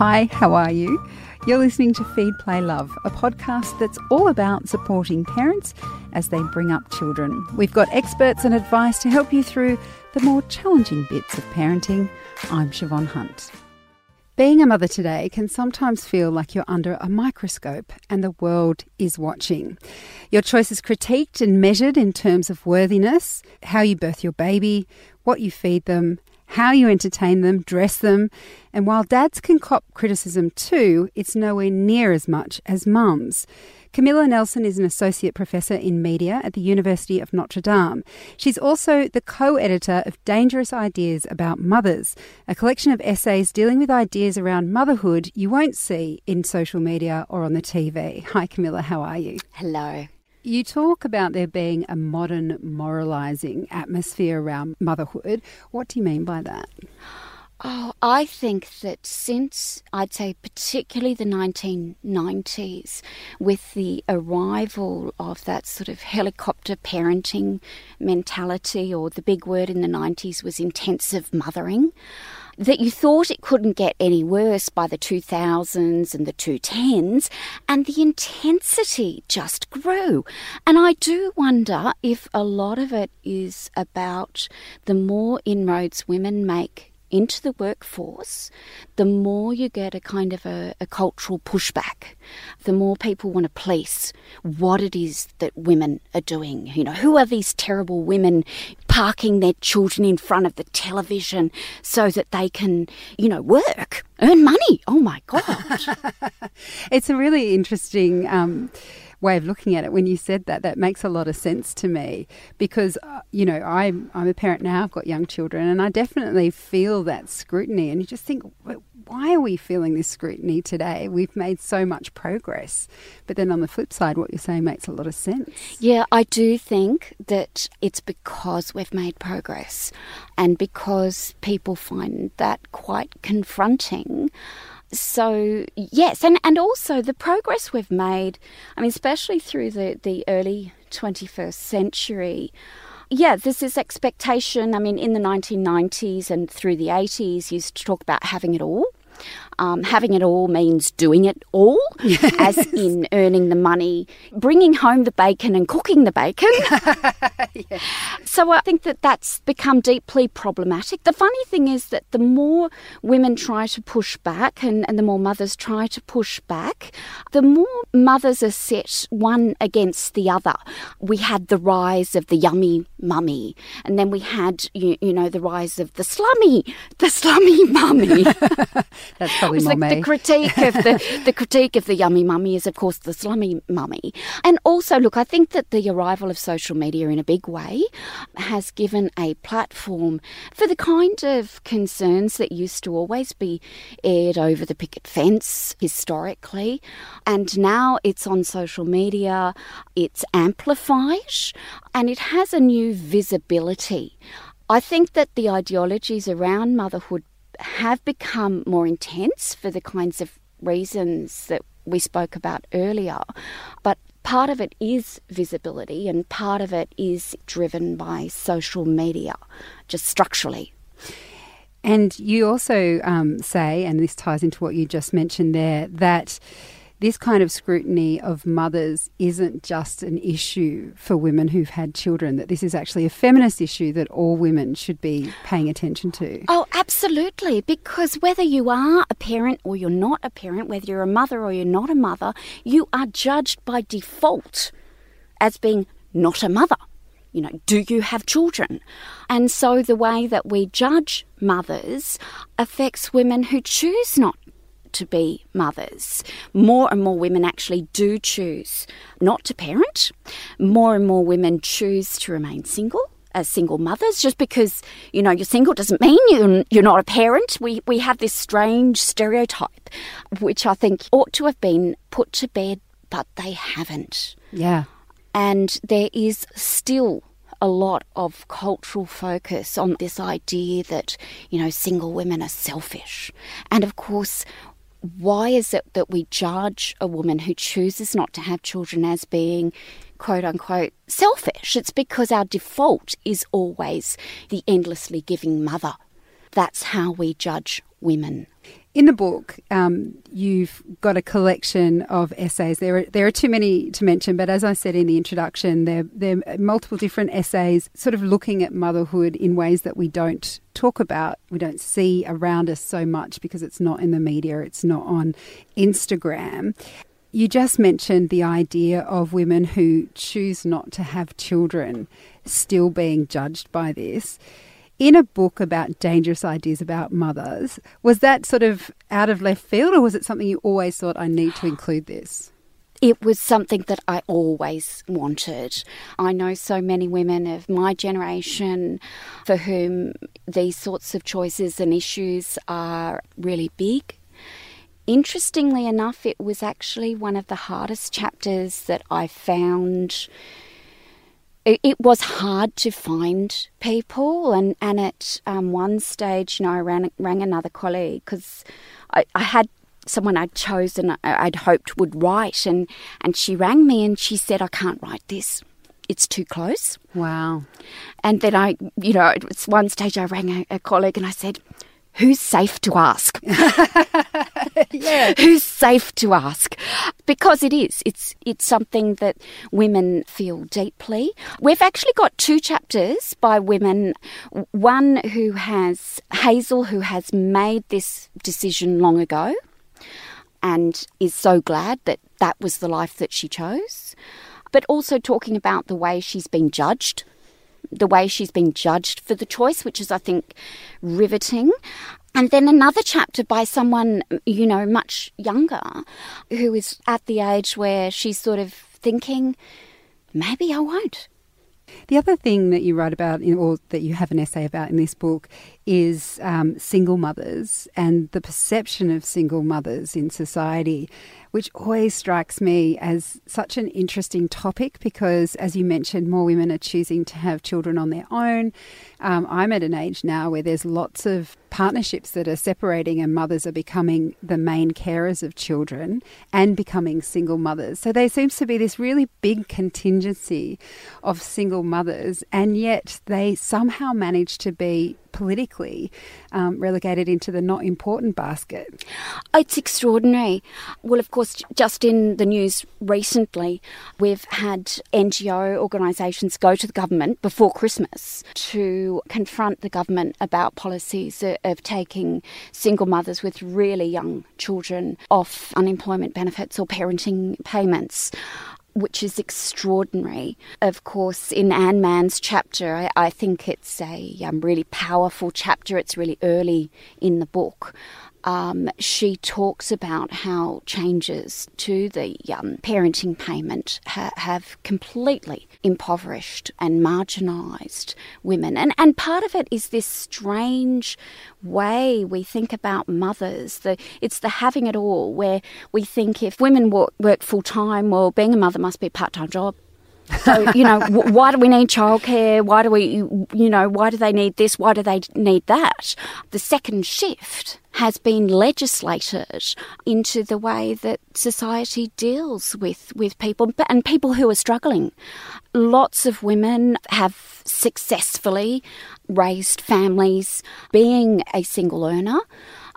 Hi, how are you? You're listening to Feed Play Love, a podcast that's all about supporting parents as they bring up children. We've got experts and advice to help you through the more challenging bits of parenting. I'm Siobhan Hunt. Being a mother today can sometimes feel like you're under a microscope and the world is watching. Your choice is critiqued and measured in terms of worthiness, how you birth your baby, what you feed them, how you entertain them, dress them. And while dads can cop criticism too, it's nowhere near as much as mums. Camilla Nelson is an associate professor in media at the University of Notre Dame. She's also the co editor of Dangerous Ideas About Mothers, a collection of essays dealing with ideas around motherhood you won't see in social media or on the TV. Hi, Camilla, how are you? Hello. You talk about there being a modern moralising atmosphere around motherhood. What do you mean by that? Oh, I think that since I'd say particularly the 1990s, with the arrival of that sort of helicopter parenting mentality, or the big word in the 90s was intensive mothering, that you thought it couldn't get any worse by the 2000s and the 210s, and the intensity just grew. And I do wonder if a lot of it is about the more inroads women make into the workforce, the more you get a kind of a, a, cultural pushback, the more people want to police what it is that women are doing. You know, who are these terrible women parking their children in front of the television so that they can, you know, work, earn money? Oh my God. it's a really interesting. Um, way of looking at it when you said that. That makes a lot of sense to me because, uh, you know, I'm, I'm a parent now, I've got young children, and I definitely feel that scrutiny. And you just think, why are we feeling this scrutiny today? We've made so much progress. But then on the flip side, what you're saying makes a lot of sense. Yeah, I do think that it's because we've made progress and because people find that quite confronting so yes, and, and also the progress we've made, I mean, especially through the, the early 21st century, yeah, there's this expectation. I mean, in the 1990s and through the 80s, used to talk about having it all. Um, having it all means doing it all, yes. as in earning the money, bringing home the bacon and cooking the bacon. yes. So I think that that's become deeply problematic. The funny thing is that the more women try to push back and, and the more mothers try to push back, the more mothers are set one against the other. We had the rise of the yummy mummy, and then we had, you, you know, the rise of the slummy, the slummy mummy. That's probably more the, the critique of the the critique of the yummy mummy is, of course, the slummy mummy. And also, look, I think that the arrival of social media in a big way has given a platform for the kind of concerns that used to always be aired over the picket fence historically, and now it's on social media. It's amplified, and it has a new visibility. I think that the ideologies around motherhood have become more intense for the kinds of reasons that we spoke about earlier. But part of it is visibility and part of it is driven by social media, just structurally. And you also um, say, and this ties into what you just mentioned there, that this kind of scrutiny of mothers isn't just an issue for women who've had children, that this is actually a feminist issue that all women should be paying attention to. Oh, absolutely. Because whether you are a parent or you're not a parent, whether you're a mother or you're not a mother, you are judged by default as being not a mother. You know, do you have children? And so the way that we judge mothers affects women who choose not to be mothers. More and more women actually do choose not to parent. More and more women choose to remain single as single mothers just because you know you're single doesn't mean you you're not a parent we we have this strange stereotype which i think ought to have been put to bed but they haven't yeah and there is still a lot of cultural focus on this idea that, you know, single women are selfish. And of course, why is it that we judge a woman who chooses not to have children as being quote unquote selfish? It's because our default is always the endlessly giving mother. That's how we judge women. In the book, um, you've got a collection of essays. There are, there are too many to mention, but as I said in the introduction, there, there are multiple different essays sort of looking at motherhood in ways that we don't talk about, we don't see around us so much because it's not in the media, it's not on Instagram. You just mentioned the idea of women who choose not to have children still being judged by this in a book about dangerous ideas about mothers, was that sort of out of left field or was it something you always thought I need to include this? It was something that I always wanted. I know so many women of my generation for whom these sorts of choices and issues are really big. Interestingly enough, it was actually one of the hardest chapters that I found it, it was hard to find people, and and at um, one stage, you know, I ran, rang another colleague because I, I had someone I'd chosen, I'd hoped would write, and and she rang me and she said, I can't write this. It's too close. Wow. And then I, you know, at one stage I rang a, a colleague and I said, who's safe to ask? yeah. Who's safe to ask? Because it is. It's it's something that women feel deeply. We've actually got two chapters by women. One who has Hazel who has made this decision long ago and is so glad that that was the life that she chose. But also talking about the way she's been judged the way she's been judged for the choice, which is, I think, riveting. And then another chapter by someone, you know, much younger, who is at the age where she's sort of thinking, maybe I won't. The other thing that you write about, or that you have an essay about in this book, is um, single mothers and the perception of single mothers in society which always strikes me as such an interesting topic because, as you mentioned, more women are choosing to have children on their own. Um, I'm at an age now where there's lots of partnerships that are separating and mothers are becoming the main carers of children and becoming single mothers. So there seems to be this really big contingency of single mothers, and yet they somehow manage to be politically um, relegated into the not important basket. It's extraordinary. Well, of course, just in the news recently, we've had NGO organisations go to the government before Christmas to confront the government about policies of taking single mothers with really young children off unemployment benefits or parenting payments which is extraordinary. Of course, in Anne Manne's chapter, I, I think it's a um, really powerful chapter. It's really early in the book um, she talks about how changes to the um, parenting payment ha- have completely impoverished and marginalised women. And, and part of it is this strange way we think about mothers. The, it's the having it all, where we think if women work, work full time, well, being a mother must be a part time job. So, you know, why do we need childcare? Why do we, you know, why do they need this? Why do they need that? The second shift has been legislated into the way that society deals with, with people and people who are struggling. Lots of women have successfully raised families being a single earner.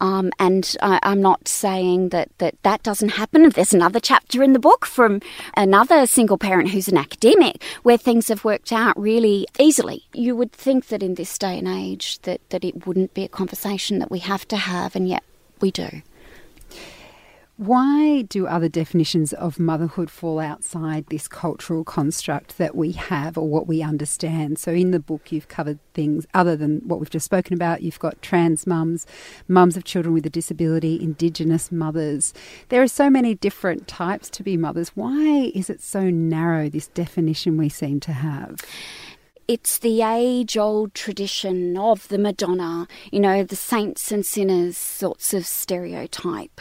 Um, and I, am not saying that, that that doesn't happen. There's another chapter in the book from another single parent who's an academic where things have worked out really easily. You would think that in this day and age that, that it wouldn't be a conversation that we have to have, and yet we do. Why do other definitions of motherhood fall outside this cultural construct that we have or what we understand? So, in the book, you've covered things other than what we've just spoken about. You've got trans mums, mums of children with a disability, Indigenous mothers. There are so many different types to be mothers. Why is it so narrow, this definition we seem to have? It's the age old tradition of the Madonna, you know, the saints and sinners sorts of stereotype.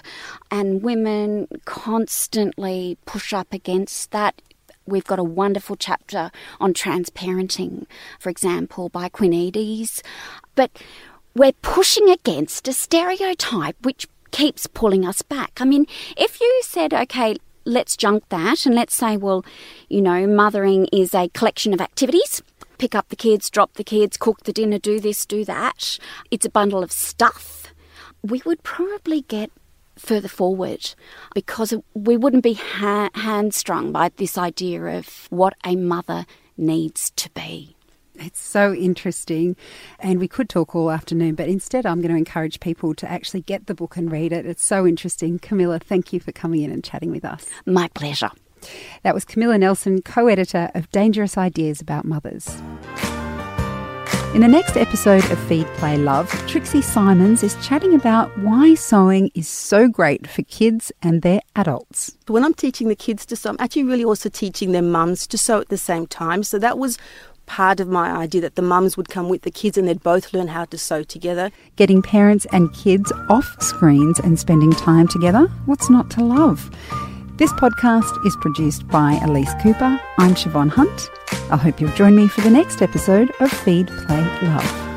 And women constantly push up against that. We've got a wonderful chapter on transparenting, for example, by Quinn Eades. But we're pushing against a stereotype which keeps pulling us back. I mean, if you said, okay, let's junk that and let's say, well, you know, mothering is a collection of activities pick up the kids, drop the kids, cook the dinner, do this, do that. It's a bundle of stuff. We would probably get further forward because we wouldn't be ha- hamstrung by this idea of what a mother needs to be. It's so interesting, and we could talk all afternoon, but instead, I'm going to encourage people to actually get the book and read it. It's so interesting. Camilla, thank you for coming in and chatting with us. My pleasure. That was Camilla Nelson, co editor of Dangerous Ideas About Mothers. In the next episode of Feed, Play, Love, Trixie Simons is chatting about why sewing is so great for kids and their adults. When I'm teaching the kids to sew, I'm actually really also teaching their mums to sew at the same time. So that was part of my idea that the mums would come with the kids and they'd both learn how to sew together. Getting parents and kids off screens and spending time together, what's not to love? This podcast is produced by Elise Cooper. I'm Siobhan Hunt. I hope you'll join me for the next episode of Feed, Play, Love.